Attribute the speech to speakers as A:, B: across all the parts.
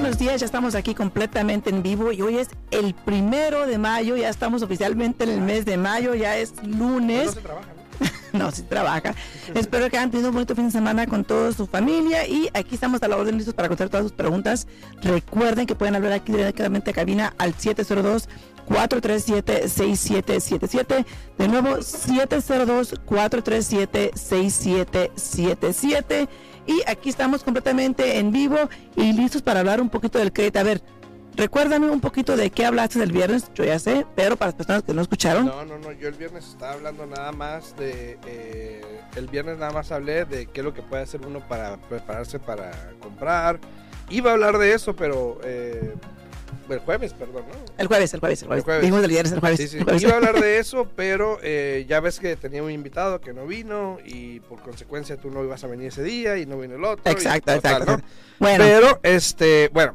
A: buenos días, ya estamos aquí completamente en vivo y hoy es el primero de mayo, ya estamos oficialmente en el mes de mayo, ya es lunes.
B: No se trabaja, ¿no?
A: no, sí trabaja. Espero que hayan tenido un bonito fin de semana con toda su familia y aquí estamos a la orden listos para contestar todas sus preguntas. Recuerden que pueden hablar aquí directamente a cabina al 702 437-6777. De nuevo, 702-437-6777. Y aquí estamos completamente en vivo y listos para hablar un poquito del crédito. A ver, recuérdame un poquito de qué hablaste el viernes. Yo ya sé, pero para las personas que no escucharon.
B: No, no, no. Yo el viernes estaba hablando nada más de. eh, el viernes nada más hablé de qué es lo que puede hacer uno para prepararse para comprar. Iba a hablar de eso, pero. Eh, el jueves, perdón, ¿no?
A: El jueves, el jueves, el jueves.
B: El jueves.
A: Dijimos del viernes, el jueves.
B: Sí, sí.
A: el jueves.
B: Iba a hablar de eso, pero eh, ya ves que tenía un invitado que no vino y por consecuencia tú no ibas a venir ese día y no vino el otro.
A: Exacto,
B: total,
A: exacto.
B: ¿no?
A: Bueno,
B: Pero, este, bueno,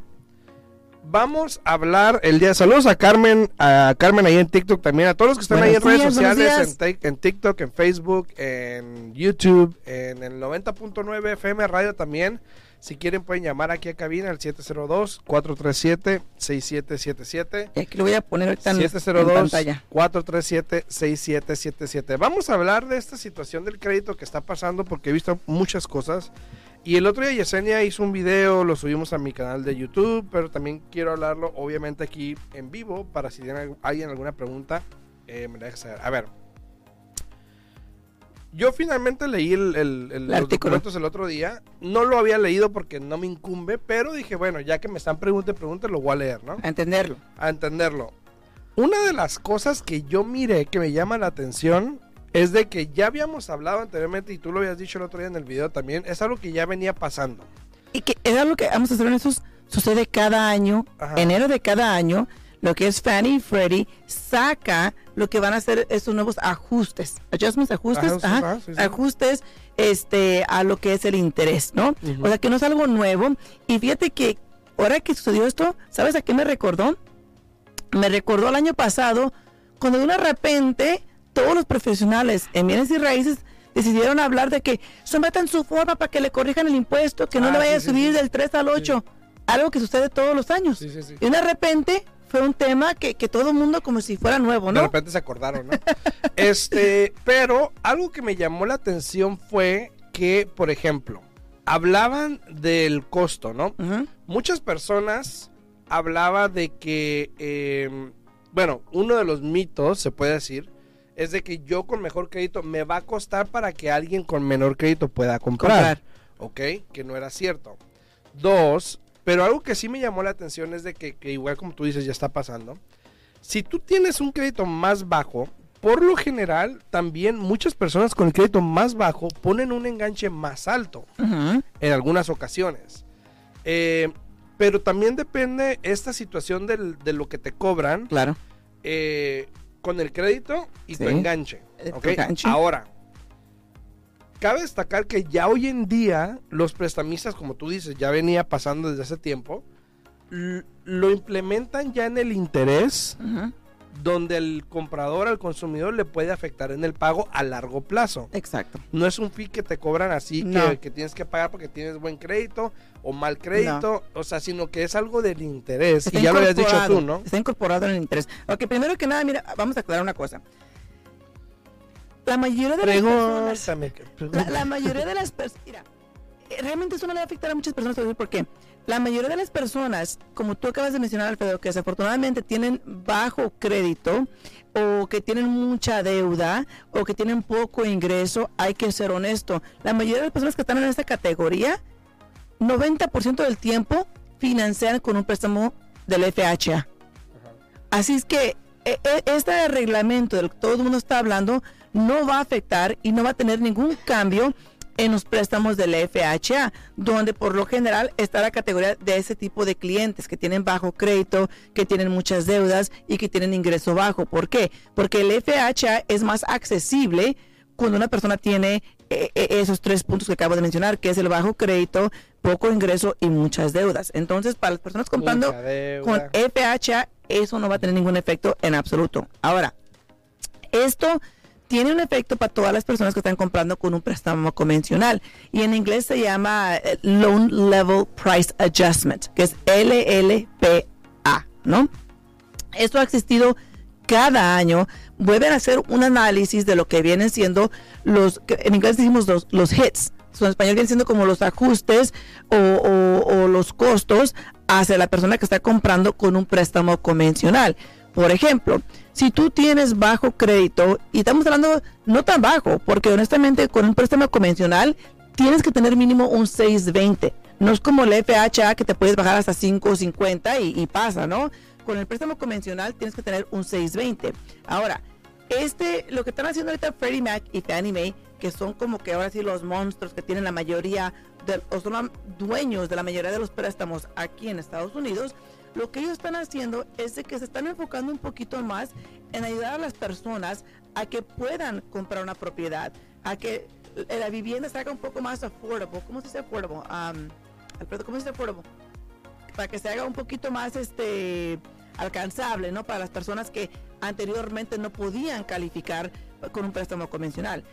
B: vamos a hablar el día. Saludos a Carmen, a Carmen ahí en TikTok también, a todos los que están ahí en
A: Buenos
B: redes
A: días, buenos
B: sociales, en, en TikTok, en Facebook, en YouTube, en el 90.9 FM Radio también. Si quieren pueden llamar aquí a cabina al 702-437-6777.
A: y aquí lo voy a poner ahorita en, en pantalla.
B: 702-437-6777. Vamos a hablar de esta situación del crédito que está pasando porque he visto muchas cosas. Y el otro día Yesenia hizo un video, lo subimos a mi canal de YouTube, pero también quiero hablarlo obviamente aquí en vivo para si tiene alguien alguna pregunta, eh, me la dejes saber. A ver. Yo finalmente leí el, el- el- los
A: artículo.
B: documentos el otro día. No lo había leído porque no me incumbe, pero dije, bueno, ya que me están preguntando y pregunte, lo voy a leer, ¿no?
A: A entenderlo.
B: a entenderlo. Una de las cosas que yo miré que me llama la atención es de que ya habíamos hablado anteriormente y tú lo habías dicho el otro día en el video también, es algo que ya venía pasando.
A: Y que es algo que, vamos a ser honestos, sucede cada año,
B: Ajá.
A: enero de cada año, lo que es Fannie y Freddie saca lo que van a ser estos nuevos ajustes, adjustments, ajustes,
B: Ajustes,
A: ajá,
B: ajá, sí, sí.
A: ajustes este, a lo que es el interés, ¿no? O sea, que no es algo nuevo. Y fíjate que ahora que sucedió esto, ¿sabes a qué me recordó? Me recordó el año pasado, cuando de una repente todos los profesionales en bienes y raíces decidieron hablar de que sometan su forma para que le corrijan el impuesto, que no
B: Ah,
A: le vaya
B: sí,
A: a subir del 3 al 8, algo que sucede todos los años.
B: Sí, sí, sí.
A: Y de repente fue un tema que, que todo el mundo como si fuera nuevo,
B: De
A: ¿no?
B: repente se acordaron, ¿no? este, pero algo que me llamó la atención fue que, por ejemplo, hablaban del costo, ¿no? Muchas personas hablaba de que, eh, bueno, uno de los mitos, se puede decir, es de que yo con mejor crédito me va a costar para que alguien con menor crédito pueda comprar.
A: Comprar.
B: ¿Ok? Que no era cierto. Dos, pero algo que sí me llamó la atención es de que, que igual como tú dices ya está pasando. Si tú tienes un crédito más bajo, por lo general también muchas personas con el crédito más bajo ponen un enganche más alto en algunas ocasiones. Eh, pero también depende esta situación del- de lo que te cobran
A: Claro.
B: eh, con el crédito y tu enganche.
A: Eh, enganche.
B: Ahora, cabe destacar que ya hoy en día los prestamistas, como tú dices, ya venía pasando desde hace tiempo, lo implementan ya en el interés
A: Ujú.
B: donde el comprador al consumidor le puede afectar en el pago a largo plazo.
A: Exacto.
B: No es un fee que te cobran así que,
A: No.
B: que tienes que pagar porque tienes buen crédito o mal crédito, o sea, sino que es algo del interés.
A: Está
B: y ya lo habías dicho tú, ¿no?
A: Está incorporado en el interés. Ok, primero que nada, mira, vamos a aclarar una cosa. La mayoría de las personas...
B: Pregúntame.
A: La, la mayoría de las personas, mira, eh, realmente eso no le va a afectar a muchas personas, por qué. La mayoría de las personas, como tú acabas de mencionar, Alfredo, que desafortunadamente tienen bajo crédito o que tienen mucha deuda o que tienen poco ingreso, hay que ser honesto. La mayoría de las personas que están en esta categoría, 90% del tiempo financian con un préstamo del FHA. Así es que e- e- este reglamento del que todo el mundo está hablando no va a afectar y no va a tener ningún cambio en los préstamos del FHA, donde por lo general está la categoría de ese tipo de clientes que tienen bajo crédito, que tienen muchas deudas y que tienen ingreso bajo. ¿Por qué? Porque el FHA es más accesible cuando una persona tiene eh, eh, esos tres puntos que acabo de mencionar, que es el bajo crédito, poco ingreso y muchas deudas. Entonces, para las personas comprando con FHA, eso no va a tener ningún efecto en absoluto. Ahora, esto tiene un efecto para todas las personas que están comprando con un préstamo convencional. Y en inglés se llama eh, Loan Level Price Adjustment, que es LLPA, ¿no? Esto ha existido cada año. Vuelven a hacer un análisis de lo que vienen siendo los, en inglés decimos los, los hits, en español vienen siendo como los ajustes o, o, los costos hacia la persona que está comprando con un préstamo convencional. Por ejemplo, si tú tienes bajo crédito, y estamos hablando no tan bajo, porque honestamente con un préstamo convencional tienes que tener mínimo un 620. No es como el FHA que te puedes bajar hasta 550 y, y pasa, ¿no? Con el préstamo convencional tienes que tener un 620. Ahora, este, lo que están haciendo ahorita Freddie Mac y Fannie Mae, que son como que ahora sí los monstruos que tienen la mayoría, de, o son dueños de la mayoría de los préstamos aquí en Estados Unidos, lo que ellos están haciendo es de que se están enfocando un poquito más en ayudar a las personas a que puedan comprar una propiedad, a que la vivienda se haga un poco más affordable. ¿Cómo se dice affordable? Um, ¿cómo se dice affordable? Para que se haga un poquito más este alcanzable, ¿no? Para las personas que anteriormente no podían calificar con un préstamo convencional.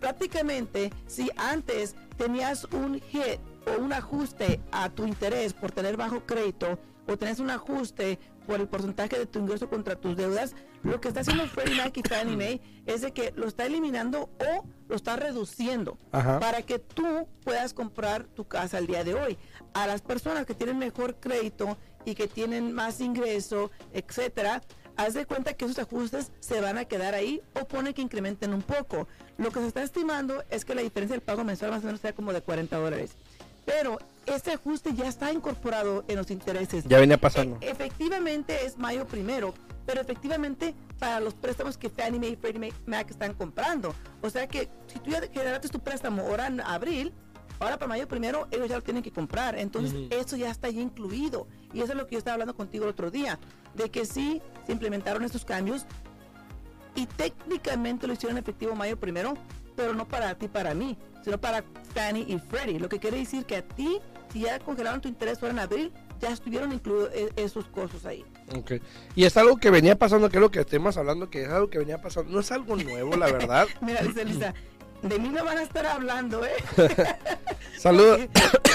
A: prácticamente, si antes tenías un hit o un ajuste a tu interés por tener bajo crédito o tenés un ajuste por el porcentaje de tu ingreso contra tus deudas, lo que está haciendo Freddie Mac y Fannie Mae es de que lo está eliminando o lo está reduciendo para que tú puedas comprar tu casa al día de hoy. A las personas que tienen mejor crédito y que tienen más ingreso, etcétera, haz de cuenta que esos ajustes se van a quedar ahí o pone que incrementen un poco. Lo que se está estimando es que la diferencia del pago mensual más o menos sea como de 40 dólares. Pero este ajuste ya está incorporado en los intereses.
B: Ya venía pasando.
A: E, efectivamente es mayo primero, pero efectivamente para los préstamos que Fannie Mae y Freddie Mac están comprando. O sea que si tú ya generaste tu préstamo ahora en abril, ahora para mayo primero ellos ya lo tienen que comprar. Entonces eso ya está ya incluido. Y eso es lo que yo estaba hablando contigo el otro día, de que sí se implementaron estos cambios y técnicamente lo hicieron efectivo mayo primero, pero no para ti, para mí, sino para Fanny y Freddy. Lo que quiere decir que a ti, si ya congelaron tu interés ahora en abril, ya estuvieron incluidos e, esos costos ahí.
B: Ok. Y es algo que venía pasando, que es lo que estamos hablando, que es algo que venía pasando. No es algo nuevo, la verdad.
A: Mira, dice Lisa, de mí no van a estar hablando, ¿eh?
B: Saludos.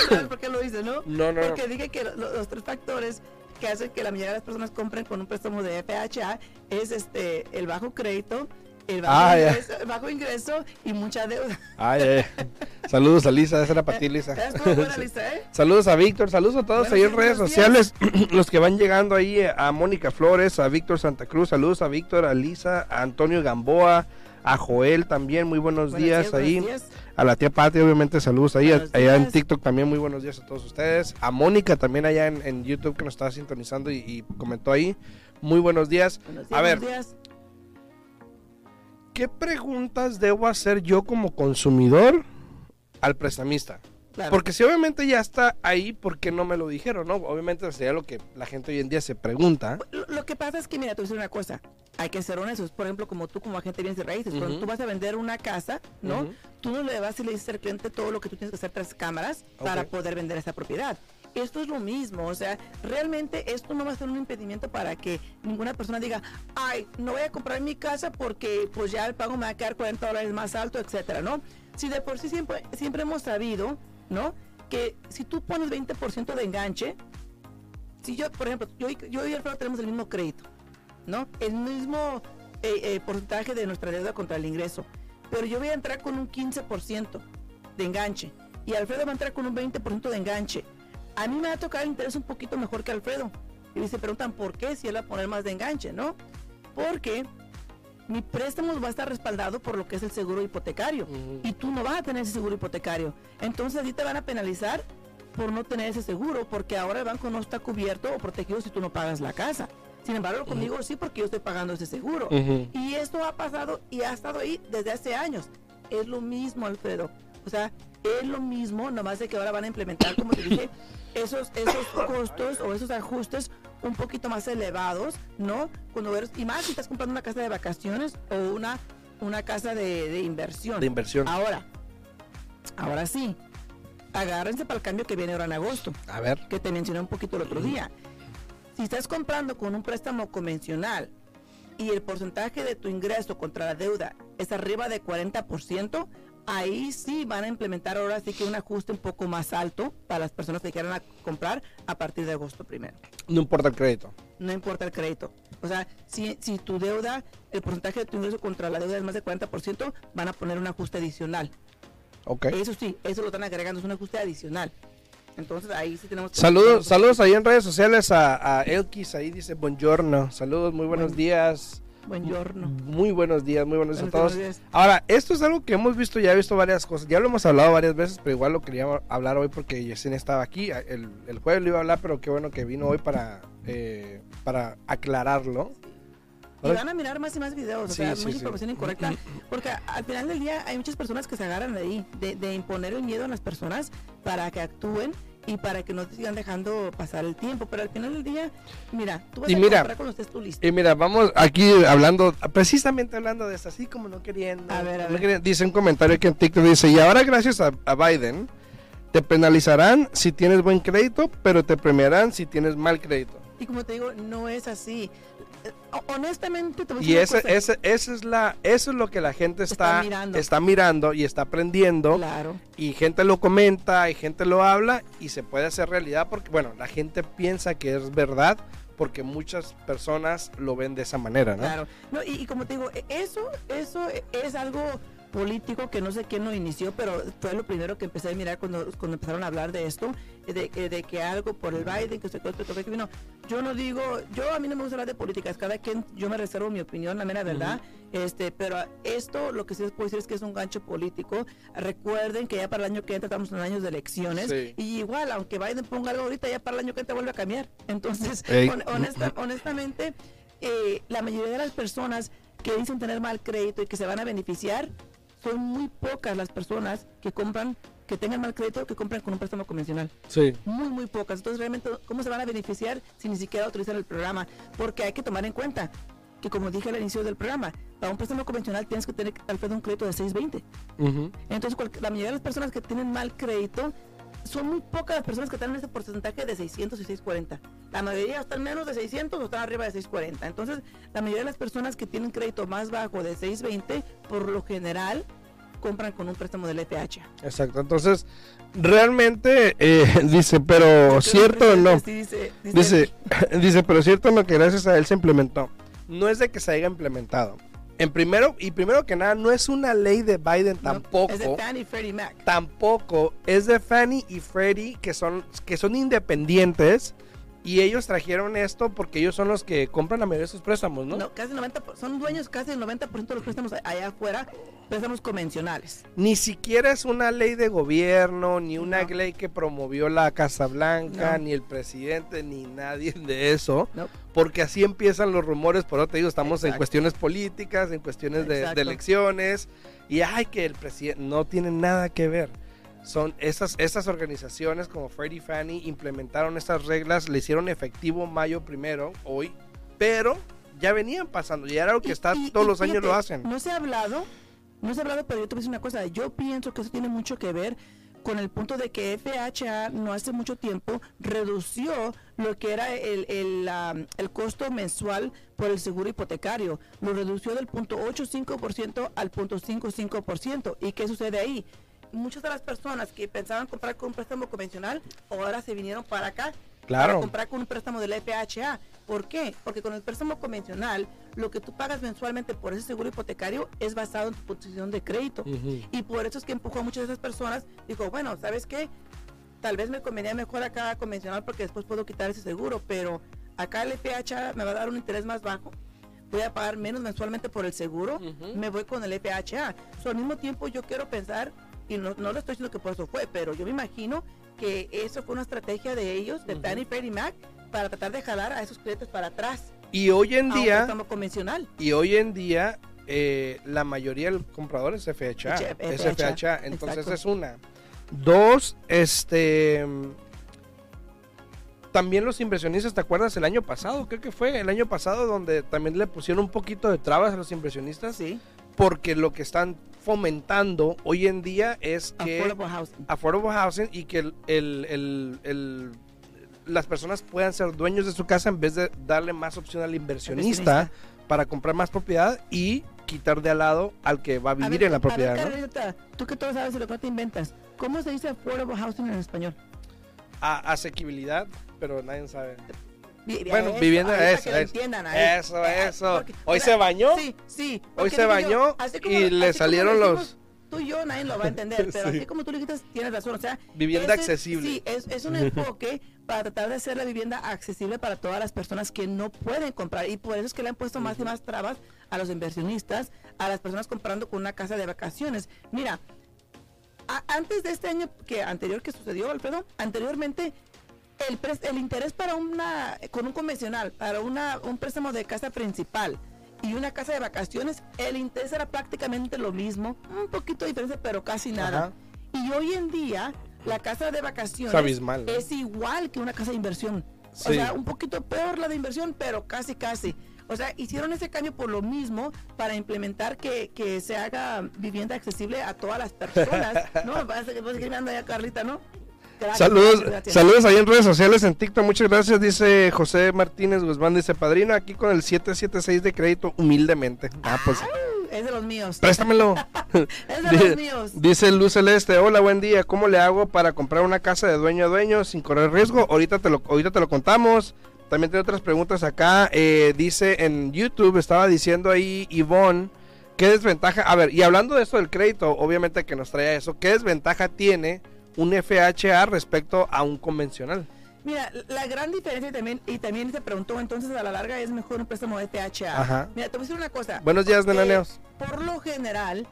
A: ¿Por qué lo dice, no?
B: No, no.
A: Porque dije que los, tres factores que hacen que la mayoría de las personas compren con un préstamo de FHA es este el bajo crédito, el bajo, ah, ingreso, bajo ingreso, y mucha deuda.
B: Ay, Saludos a Lisa, esa era para ti, Lisa. Lisa ¿eh? Saludos a Víctor, saludos a todos ahí en redes sociales, los que van llegando ahí, a Mónica Flores, a Víctor Santa Cruz, saludos a Víctor, a Lisa, a Antonio Gamboa, a Joel también, muy buenos, días, ahí. A la tía Pati, obviamente, saludos ahí. allá en TikTok también, muy buenos días a todos ustedes. A Mónica también allá en, YouTube que nos estaba sintonizando y, comentó ahí. Muy buenos días. a ver, ¿qué preguntas debo hacer yo como consumidor al prestamista? Porque si obviamente ya está ahí, ¿por qué no me lo dijeron? No, obviamente sería lo que la gente hoy en día se pregunta.
A: Lo, que pasa es que, mira, te voy a decir una cosa. Hay que ser honestos. Por ejemplo, como tú, como agente de bienes de raíces, cuando tú vas a vender una casa, ¿no? Tú no le vas y le dices al cliente todo lo que tú tienes que hacer tras cámaras para poder vender esa propiedad. Esto es lo mismo, o sea, realmente esto no va a ser un impedimento para que ninguna persona diga, ay, no voy a comprar mi casa porque pues ya el pago me va a quedar 40 dólares más alto, etcétera, ¿no? Si de por sí siempre, siempre hemos sabido ¿no? Que si tú pones 20% de enganche, si yo, por ejemplo, yo, y Alfredo tenemos el mismo crédito, ¿no? El mismo eh, eh, porcentaje de nuestra deuda contra el ingreso, pero yo voy a entrar con un 15% de enganche y Alfredo va a entrar con un 20% de enganche. A mí me va a tocar el interés un poquito mejor que Alfredo. Y se preguntan por qué si él va a poner más de enganche, ¿no? Porque mi préstamo va a estar respaldado por lo que es el seguro hipotecario y tú no vas a tener ese seguro hipotecario. Entonces a te van a penalizar por no tener ese seguro porque ahora el banco no está cubierto o protegido si tú no pagas la casa. Sin embargo, conmigo sí porque yo estoy pagando ese seguro. Y esto ha pasado y ha estado ahí desde hace años. Es lo mismo, Alfredo. O sea, es lo mismo, nomás de que ahora van a implementar, como te dije, esos, esos costos o esos ajustes un poquito más elevados, ¿no? Cuando eres, y más si estás comprando una casa de vacaciones o una, una casa de, inversión.
B: De inversión.
A: Ahora, ahora sí, agárrense para el cambio que viene ahora en agosto.
B: A ver.
A: Que te mencioné un poquito el otro día. Si estás comprando con un préstamo convencional y el porcentaje de tu ingreso contra la deuda es arriba de 40%, ahí sí van a implementar ahora sí que un ajuste un poco más alto para las personas que quieran a comprar a partir de agosto primero.
B: No importa el crédito.
A: No importa el crédito. O sea, si, si tu deuda, el porcentaje de tu ingreso contra la deuda es más de 40%, van a poner un ajuste adicional.
B: Ok.
A: Eso sí, eso lo están agregando, es un ajuste adicional. Entonces ahí sí tenemos que...
B: Saludos, saludos ahí en redes sociales a, a Elkis, ahí dice buongiorno. Saludos, muy buenos
A: Buen-
B: días.
A: Buen giorno.
B: Muy buenos días, muy buenos días a todos.
A: días.
B: Ahora, esto es algo que hemos visto, ya he visto varias cosas, ya lo hemos hablado varias veces, pero igual lo quería hablar hoy porque Yesenia estaba aquí, el, el jueves lo iba a hablar, pero qué bueno que vino hoy para, eh, para aclararlo.
A: Y van a mirar más y más videos, o
B: Sí,
A: sea,
B: sí,
A: mucha
B: sí.
A: información incorrecta. Porque al final del día hay muchas personas que se agarran de ahí, de, de imponer el miedo a las personas para que actúen y para que no te sigan dejando pasar el tiempo. Pero al final del día, mira, tú vas
B: Y
A: a
B: mira,
A: comprar cuando estés tú listo.
B: Y mira, vamos aquí hablando, precisamente hablando de esto, así como no queriendo.
A: A ver, a
B: no
A: ver.
B: queriendo. dice un comentario aquí en TikTok, dice, y ahora gracias a, a Biden, te penalizarán si tienes buen crédito, pero te premiarán si tienes mal crédito.
A: Y como te digo, no es así. Eh, Honestamente, te voy a
B: Y
A: decir
B: ese,
A: una cosa.
B: ese, ese es la, eso es lo que la gente está,
A: Está mirando.
B: está mirando y está aprendiendo.
A: Claro.
B: Y gente lo comenta y gente lo habla y se puede hacer realidad porque, bueno, la gente piensa que es verdad porque muchas personas lo ven de esa manera, ¿no?
A: Claro. No, y, y como te digo, e- eso, eso es algo político que no sé quién lo inició, pero fue lo primero que empecé a mirar cuando, cuando empezaron a hablar de esto, de, que- de que algo por el Biden, que se que que vino. Yo no digo, yo a mí no me gusta hablar de políticas, cada quien, yo me reservo mi opinión, la mera verdad, este, pero esto lo que sí les puedo decir es que es un gancho político. Recuerden que ya para el año que entra estamos en años de elecciones,
B: Sí.
A: y igual, aunque Biden ponga algo ahorita, ya para el año que entra vuelve a cambiar. Entonces,
B: Ey.
A: hon- honesta- honestamente, eh, la mayoría de las personas que dicen tener mal crédito y que se van a beneficiar, son muy pocas las personas que compran, que tengan mal crédito, que compran con un préstamo convencional.
B: Sí.
A: Muy, muy pocas. Entonces, realmente, ¿cómo se van a beneficiar si ni siquiera utilizan el programa? Porque hay que tomar en cuenta que, como dije al inicio del programa, para un préstamo convencional tienes que tener tal vez un crédito de 620.
B: Ujú.
A: Entonces, cual- la mayoría de las personas que tienen mal crédito son muy pocas las personas que están en ese porcentaje de 600 y 640. La mayoría están menos de 600 o están arriba de 640. Entonces, la mayoría de las personas que tienen crédito más bajo de 620, por lo general, compran con un préstamo del FH.
B: Exacto. Entonces, realmente eh, dice, pero cierto o no.
A: Sí, dice,
B: Dice, dice, pero cierto o no que gracias a él se implementó. No es de que se haya implementado. En primero, y primero que nada, no es una ley de Biden
A: no,
B: tampoco.
A: Es de Fannie Freddie Mac.
B: tampoco es de Fannie y Freddie que son que son independientes y ellos trajeron esto porque ellos son los que compran la mayoría de sus préstamos, ¿no?
A: No, casi 90, por- son dueños casi del 90% de los préstamos allá afuera, préstamos convencionales.
B: Ni siquiera es una ley de gobierno, ni una
A: No.
B: ley que promovió la Casa Blanca,
A: No.
B: ni el presidente, ni nadie de eso.
A: No.
B: Porque así empiezan los rumores, por eso te digo, estamos en cuestiones políticas, en cuestiones de, de elecciones, y ay que el presidente no tiene nada que ver. Son esas, esas organizaciones como Freddie y Fannie implementaron estas reglas, le hicieron efectivo mayo primero, hoy, pero ya venían pasando, ya era algo que
A: Y-
B: está,
A: y-
B: todos
A: y
B: los años lo hacen.
A: No se ha hablado, no se ha hablado, pero yo te voy a decir una cosa. Yo pienso que eso tiene mucho que ver con el punto de que FHA no hace mucho tiempo redució lo que era el, el, el costo mensual por el seguro hipotecario. Lo redució del punto 85% al punto 55%. ¿Y qué sucede ahí? Muchas de las personas que pensaban comprar con un préstamo convencional ahora se vinieron para acá
B: Claro.
A: para comprar con un préstamo del FHA. ¿Por qué? Porque con el préstamo convencional, lo que tú pagas mensualmente por ese seguro hipotecario es basado en tu posición de crédito.
B: Ujú.
A: Y por eso es que empujó a muchas de esas personas. Dijo, bueno, ¿sabes qué? Tal vez me convenía mejor acá convencional porque después puedo quitar ese seguro, pero acá el FHA me va a dar un interés más bajo. Voy a pagar menos mensualmente por el seguro.
B: Ujú.
A: Me voy con el FHA. So, al mismo tiempo, yo quiero pensar, y no, no lo estoy diciendo que por eso fue, pero yo me imagino que eso fue una estrategia de ellos, de. Fannie Freddie Mac, para tratar de jalar a esos clientes para atrás.
B: Y hoy en día,
A: convencional.
B: y hoy en día, eh, la mayoría del comprador es FHA. Es
A: FHA,
B: FHA. Entonces
A: exacto.
B: es una. Dos, este. También los inversionistas, ¿te acuerdas el año pasado? Creo que fue el año pasado donde también le pusieron un poquito de trabas a los inversionistas.
A: Sí,
B: Porque lo que están fomentando hoy en día es que
A: affordable housing.
B: affordable housing y que el, el- el- las personas puedan ser dueños de su casa en vez de darle más opción al inversionista,
A: Inversionista.
B: para comprar más propiedad y quitar de al lado al que va a vivir en la propiedad.
A: Ver, ¿no? tú que todo sabes y lo que te inventas, ¿cómo se dice affordable housing en español?
B: A asequibilidad, pero nadie sabe.
A: Bueno, vivienda es,
B: eso, eso. Hoy se bañó.
A: Sí, sí.
B: Hoy se bañó y le salieron los
A: tú y yo nadie lo va a entender, pero así como tú le dijiste, tienes razón. O sea,
B: vivienda accesible.
A: Sí, es, es un enfoque para tratar de hacer la vivienda accesible para todas las personas que no pueden comprar. Y por eso es que le han puesto más y más trabas a los inversionistas, a las personas comprando con una casa de vacaciones. Mira, antes de este año que anterior que sucedió, Alfredo, anteriormente el, el interés para una, con un convencional, para una, un préstamo de casa principal, y una casa de vacaciones, el interés era prácticamente lo mismo, un poquito diferente, pero casi nada. Y hoy en día, la casa de vacaciones es, igual que una casa de inversión. O sea, un poquito peor la de inversión, pero casi, casi. O sea, hicieron ese cambio por lo mismo para implementar que, que se haga vivienda accesible a todas las personas. no, parece que pues, anda ya Carlita, ¿no?
B: Saludos, saludos ahí en redes sociales, en TikTok, muchas gracias, dice José Martínez Guzmán, dice padrino, aquí con el 776 de crédito, humildemente. Ah, pues.
A: es de los míos.
B: Préstamelo.
A: es de los míos.
B: Dice Luz Celeste, hola, buen día, ¿cómo le hago para comprar una casa de dueño a dueño sin correr riesgo? Ahorita te lo, ahorita te lo contamos. También tengo otras preguntas acá. Eh, dice en YouTube, estaba diciendo ahí Ivonne, ¿qué desventaja? A ver, y hablando de esto del crédito, obviamente que nos trae eso, ¿qué desventaja tiene? Un FHA respecto a un convencional?
A: Mira, la gran diferencia también, y también se preguntó, entonces a la larga es mejor un préstamo de FHA. Ajá. Mira, te voy a decir una cosa.
B: Buenos días, Nenaneos.
A: Por lo general,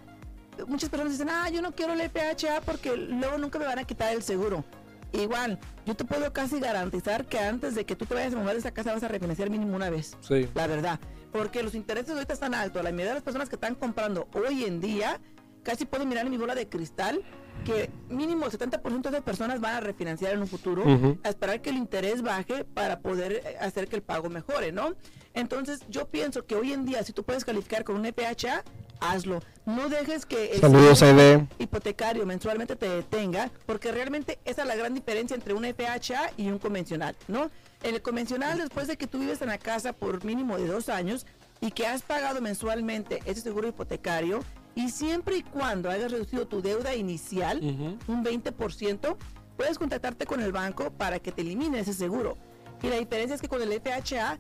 A: muchas personas dicen, ah, yo no quiero el FHA porque luego nunca me van a quitar el seguro. Igual, yo te puedo casi garantizar que antes de que tú te vayas a mover de esa casa vas a refinanciar mínimo una vez.
B: Sí.
A: La verdad. Porque los intereses ahorita están altos. La mayoría de las personas que están comprando hoy en día casi puedo mirar en mi bola de cristal que mínimo el 70% de personas van a refinanciar en un futuro, a esperar que el interés baje para poder eh, hacer que el pago mejore, ¿no? Entonces, yo pienso que hoy en día, si tú puedes calificar con un EPHA, hazlo. No dejes que
B: el
A: hipotecario mensualmente te detenga, porque realmente esa es la gran diferencia entre un FHA y un convencional, ¿no? En el convencional, después de que tú vives en la casa por mínimo de dos años y que has pagado mensualmente ese seguro hipotecario, y siempre y cuando hayas reducido tu deuda inicial, un 20%, puedes contactarte con el banco para que te elimine ese seguro. Y la diferencia es que con el FHA,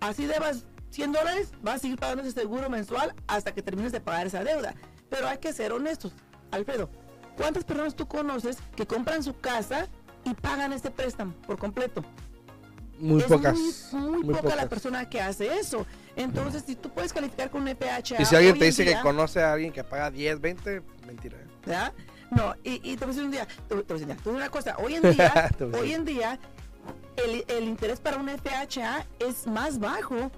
A: así debas 100 dólares, vas a seguir pagando ese seguro mensual hasta que termines de pagar esa deuda. Pero hay que ser honestos. Alfredo, ¿cuántas personas tú conoces que compran su casa y pagan este préstamo por completo?
B: Muy pocas.
A: Muy, poca la persona que hace eso. Entonces, si tú puedes calificar con un EPH.
B: Y si alguien te dice que conoce a alguien que paga 10, 20, mentira.
A: ¿Ya? No, y, y te voy a decir un día, te, voy a decir una cosa, hoy en día, hoy en día, el, el, interés para un FHA es más bajo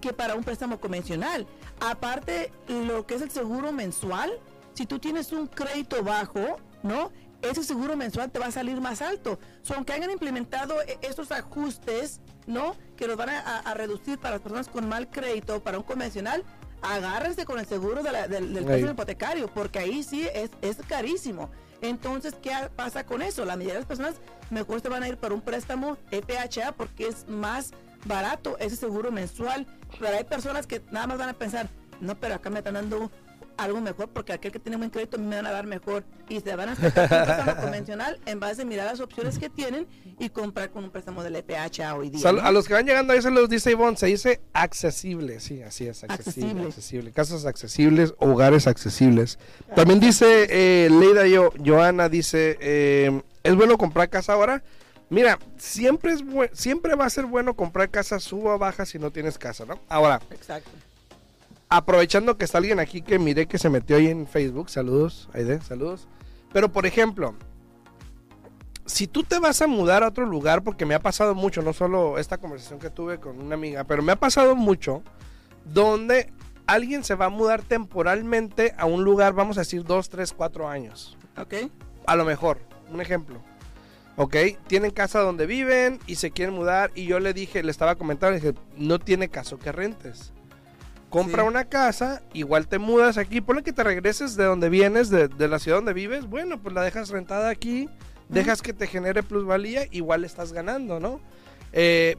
A: que para un préstamo convencional. Aparte, lo que es el seguro mensual, si tú tienes un crédito bajo, ¿no? ese seguro mensual te va a salir más alto. son aunque hayan implementado e, estos ajustes, ¿no? Que los van a, reducir para las personas con mal crédito, para un convencional, agárrense con el seguro del, préstamo hipotecario, porque ahí sí es, es carísimo. Entonces, ¿qué pasa con eso? La mayoría de las personas mejor se van a ir para un préstamo FHA porque es más barato ese seguro mensual. Pero hay personas que nada más van a pensar, no, pero acá me están dando algo mejor porque aquel que tiene buen crédito me van a dar mejor y se van a hacer un préstamo convencional en base a mirar las opciones que tienen y comprar con un préstamo del EPH hoy día.
B: A los que van llegando ahí se los dice Ivonne, se dice accesible, sí, así es, accesible, accesible. Casas accesibles, hogares accesibles. También dice eh, Leida Joana, dice, eh, ¿es bueno comprar casa ahora? Mira, siempre es siempre va a ser bueno comprar casa suba o baja si no tienes casa, ¿no? Ahora,
A: Exacto
B: aprovechando que está alguien aquí que miré que se metió ahí en Facebook, saludos, Aide, saludos. Pero por ejemplo, si tú te vas a mudar a otro lugar, porque me ha pasado mucho, no solo esta conversación que tuve con una amiga, pero me ha pasado mucho, donde alguien se va a mudar temporalmente a un lugar, vamos a decir, dos, tres, cuatro años.
A: Ok.
B: A lo mejor, un ejemplo. Ok, tienen casa donde viven y se quieren mudar y yo le dije, le estaba comentando, le dije, no tiene caso que rentes compra una casa, igual te mudas aquí, ponle que te regreses de donde vienes, de, la ciudad donde vives, bueno, pues la dejas rentada aquí, dejas que te genere plusvalía, igual estás ganando, ¿no? Eh,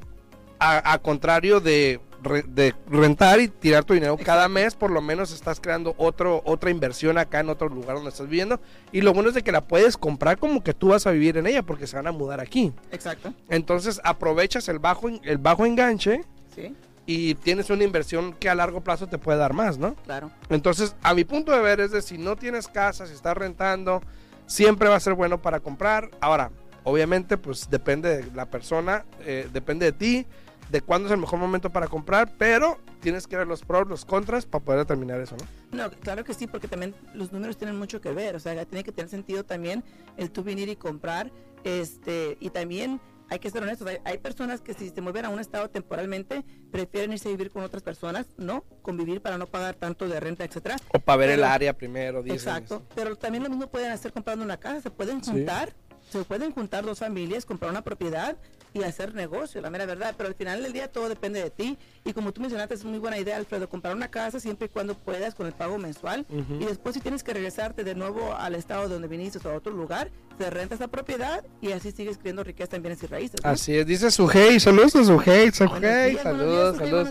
B: a, contrario de re- de rentar y tirar tu dinero cada mes, por lo menos estás creando otro, otra inversión acá en otro lugar donde estás viviendo. Y lo bueno es de que la puedes comprar como que tú vas a vivir en ella porque se van a mudar aquí.
A: Exacto.
B: Entonces aprovechas el bajo, el bajo enganche
A: Sí,
B: y tienes una inversión que a largo plazo te puede dar más, ¿no?
A: claro.
B: Entonces, a mi punto de ver es de si no tienes casa, si estás rentando, siempre va a ser bueno para comprar. Ahora, obviamente, pues depende de la persona, eh, depende de ti, de cuándo es el mejor momento para comprar, pero tienes que ver los pros, los contras para poder determinar eso, ¿no?
A: No, claro que sí, porque también los números tienen mucho que ver, o sea, tiene que tener sentido también el tú venir y comprar, este, y también hay que ser honestos, hay, hay personas que si se mueven a un estado temporalmente, prefieren irse a vivir con otras personas, no, convivir para no pagar tanto de renta, etcétera.
B: O para ver el
A: Pero-
B: área primero, dicen.
A: Exacto, pero también lo mismo pueden hacer comprando una casa, se pueden
B: Sí.
A: Se pueden juntar dos familias, comprar una propiedad y hacer negocio, la mera verdad, pero al final del día todo depende de ti y como tú mencionaste es muy buena idea Alfredo, comprar una casa siempre y cuando puedas con el pago mensual
B: Ujú.
A: y después si tienes que regresarte de nuevo al estado de donde viniste o a otro lugar, te rentas la propiedad y así sigues creando riqueza en bienes y raíces. ¿no?
B: Así es, dice Sujei, saludos a Sujei, Sujei, saludos, saludos.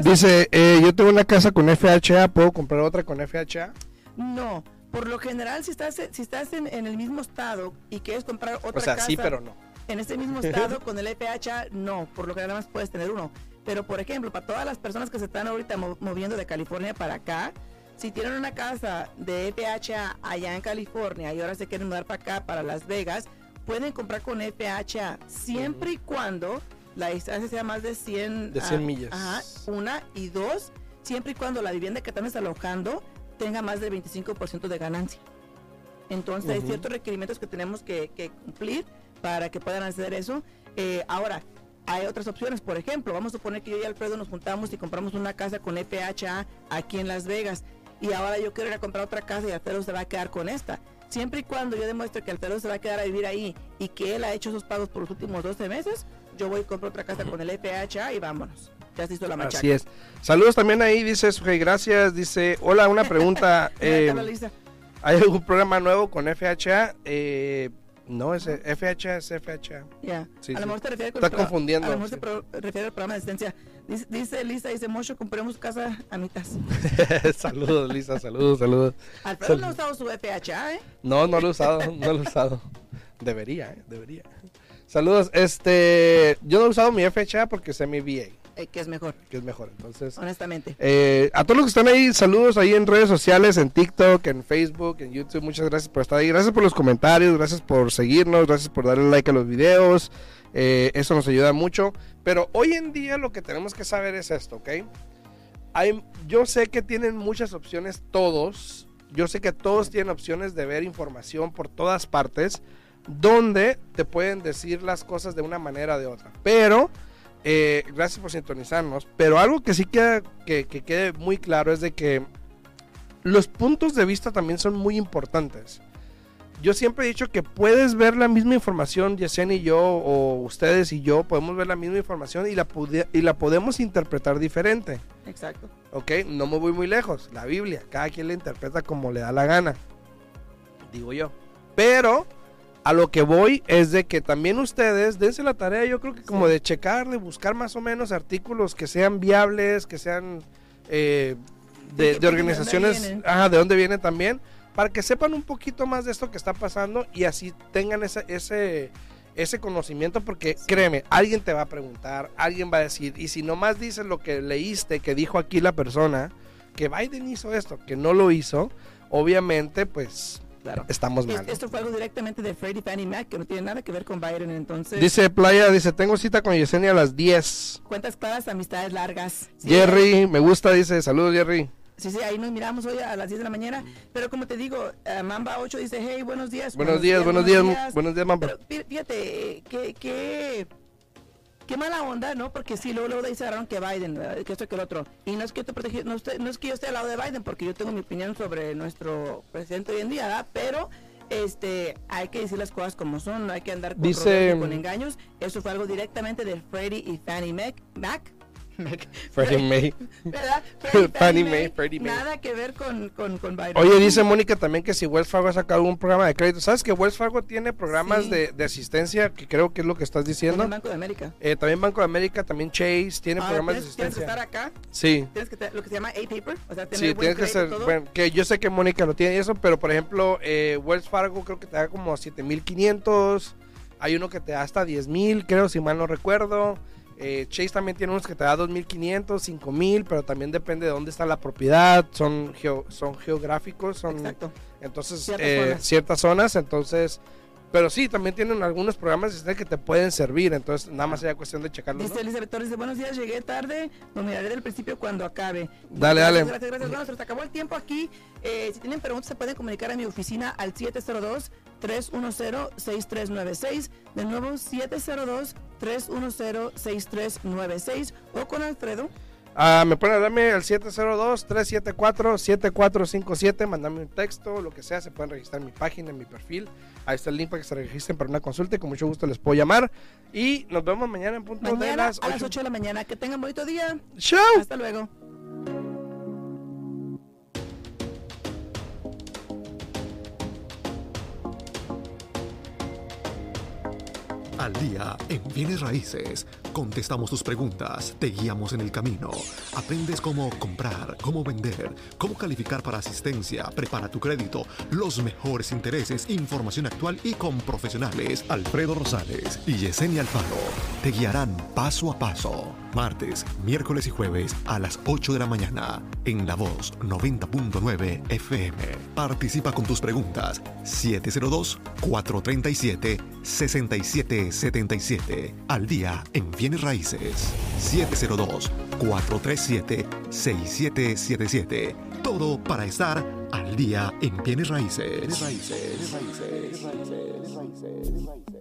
B: Dice, eh, yo tengo una casa con FHA, ¿puedo comprar otra con FHA?
A: No, por lo general si estás, si estás en, en el mismo estado y quieres comprar otra
B: O sea,
A: casa
B: sí, pero no.
A: en este mismo estado con el FHA, no, por lo que nada más puedes tener uno. Pero por ejemplo, para todas las personas que se están ahorita mo- moviendo de California para acá, si tienen una casa de FHA allá en California y ahora se quieren mudar para acá, para Las Vegas, pueden comprar con FHA siempre y cuando la distancia sea más de 100,
B: De 100
A: ah,
B: millas.
A: Ajá, una y dos, siempre y cuando la vivienda que están desalojando tenga más del 25% de ganancia. Entonces hay ciertos requerimientos que tenemos que, que cumplir para que puedan hacer eso. Eh, ahora, hay otras opciones. Por ejemplo, vamos a suponer que yo y Alfredo nos juntamos y compramos una casa con FHA aquí en Las Vegas. Y ahora yo quiero ir a comprar otra casa y Alfredo se va a quedar con esta. Siempre y cuando yo demuestre que Alfredo se va a quedar a vivir ahí y que él ha hecho esos pagos por los últimos 12 meses, yo voy y compro otra casa con el FHA y vámonos. Ya se hizo la machaca.
B: Así es. Saludos también ahí, dice Sujei, gracias. Dice, hola, una pregunta. Eh,
A: está.
B: ¿Hay algún programa nuevo con FHA? Eh, no, es FHA, es FHA.
A: Ya.
B: Sí,
A: a lo mejor te refieres
B: Está
A: al pro-
B: confundiendo,
A: A lo mejor
B: sí.
A: se refiere al programa de asistencia. Dice, dice Lisa, dice Mocho, compremos casa a mitad.
B: saludos, Lisa, saludos, saludos.
A: Alfredo no
B: Sal-
A: ha usado su FHA, ¿eh?
B: No, no lo he usado, no lo he usado. Debería, eh, debería. Saludos, este, yo no he usado mi FHA porque sé mi VA,
A: Eh, que es mejor,
B: que es mejor. Entonces,
A: honestamente.
B: Eh, a todos los que están ahí, saludos ahí en redes sociales, en TikTok, en Facebook, en YouTube. Muchas gracias por estar ahí. Gracias por los comentarios, gracias por seguirnos, gracias por darle like a los videos. Eh, eso nos ayuda mucho. Pero hoy en día lo que tenemos que saber es esto, ¿ok? Hay, yo sé que tienen muchas opciones todos. Yo sé que todos tienen opciones de ver información por todas partes donde te pueden decir las cosas de una manera o de otra. Pero eh, gracias por sintonizarnos. Pero algo que sí queda, que, que quede muy claro es de que los puntos de vista también son muy importantes. Yo siempre he dicho que puedes ver la misma información, Yesenia y yo, o ustedes y yo, podemos ver la misma información y la, y la podemos interpretar diferente.
A: Exacto.
B: ¿Ok? No me voy muy lejos. La Biblia, cada quien la interpreta como le da la gana. Digo yo. Pero a lo que voy es de que también ustedes dense la tarea, yo creo que como
A: Sí.
B: de checar, de buscar más o menos artículos que sean viables, que sean eh, de,
A: que
B: de
A: de dónde
B: organizaciones,
A: vienen.
B: ajá, de dónde vienen también, para que sepan un poquito más de esto que está pasando y así tengan ese, ese, ese conocimiento, porque créeme, alguien te va a preguntar, alguien va a decir, y si nomás dices lo que leíste, que dijo aquí la persona, que Biden hizo esto, que no lo hizo, obviamente, pues
A: Claro.
B: estamos
A: Es-
B: mal.
A: Esto fue algo directamente de Freddie Fannie Mac, que no tiene nada que ver con Biden. Entonces,
B: Dice Playa, dice, tengo cita con Yesenia a las 10.
A: cuentas claras, amistades largas. Sí,
B: Jerry, me gusta, dice, saludos Jerry.
A: Sí, sí, ahí nos miramos hoy a las 10 de la mañana. Pero como te digo, eh, Mamba 8 dice, hey, buenos días.
B: Buenos días, buenos días, buenos días, mamá.
A: Pero fí- fíjate, eh, que, que, qué mala onda, ¿no? Porque sí, luego, luego se agarraron que Biden, ¿verdad? que esto que el otro. Y no es que yo te proteja- no, no es que yo esté al lado de Biden, porque yo tengo mi opinión sobre nuestro presidente hoy en día, ¿verdad? Pero este, hay que decir las cosas como son, no hay que andar con,
B: Dice-
A: con engaños. Eso fue algo directamente de Freddie y Fannie Mac. Mac Mac.
B: Freddie May.
A: ¿Verdad?
B: Fannie Mae, Freddie Mae.
A: Nada que ver con, con, con Biden.
B: Oye, dice Mónica también que si Wells Fargo ha sacado un programa de crédito. ¿Sabes que Wells Fargo tiene programas
A: Sí.
B: de, de asistencia? Que creo que es lo que estás diciendo.
A: el Banco de América.
B: Eh, también Banco de América, también Chase, tiene
A: Ah,
B: programas de
A: tienes, tienes que estar
B: asistencia.
A: acá,
B: Sí.
A: tienes que lo que se llama A-Paper, o sea, tener
B: Sí,
A: buen
B: tienes que ser. bueno, que yo sé que Mónica lo tiene y eso, pero por ejemplo, eh, Wells Fargo creo que te da como 7500. Hay uno que te da hasta 10000, creo, si mal no recuerdo. Eh, Chase también tiene unos que te da 2500, 5000, pero también depende de dónde está la propiedad. Son, geo- son geográficos, son
A: Exacto.
B: entonces
A: Ciertas
B: eh,
A: zonas.
B: ciertas zonas. Entonces, pero sí, también tienen algunos programas asistencia que te pueden servir. Entonces, nada más sería cuestión de checarlo.
A: Dice Elizabeth Torres, dice, buenos días, llegué tarde, lo miraré del principio cuando acabe.
B: Dale,
A: gracias,
B: dale.
A: Gracias, gracias. Bueno, se nos acabó el tiempo aquí. Eh, si tienen preguntas, se pueden comunicar a mi oficina al 702-310-6396. De nuevo, 702-310-6396. O con Alfredo.
B: Ah, me pueden darme al 702-374-7457, mandarme un texto, lo que sea, se pueden registrar en mi página, en mi perfil. Ahí está el link para que se registren para una consulta y con mucho gusto les puedo llamar. Y nos vemos mañana en punto de las
A: a las
B: 8.
A: 8 de la mañana. Que tengan bonito día.
B: ¡Chao!
A: Hasta luego.
C: Al día en bienes raíces. Contestamos tus preguntas, te guiamos en el camino. Aprendes cómo comprar, cómo vender, cómo calificar para asistencia, prepara tu crédito, los mejores intereses, información actual y con profesionales. Alfredo Rosales y Yesenia Alfaro te guiarán paso a paso. Martes, miércoles y jueves a las 8 de la mañana en La Voz 90.9 FM. Participa con tus preguntas 702-437-6777. Al día en bienes raíces 702-437-6777. Todo para estar al día en bienes raíces. Bienes raíces. Bienes raíces. Bienes raíces.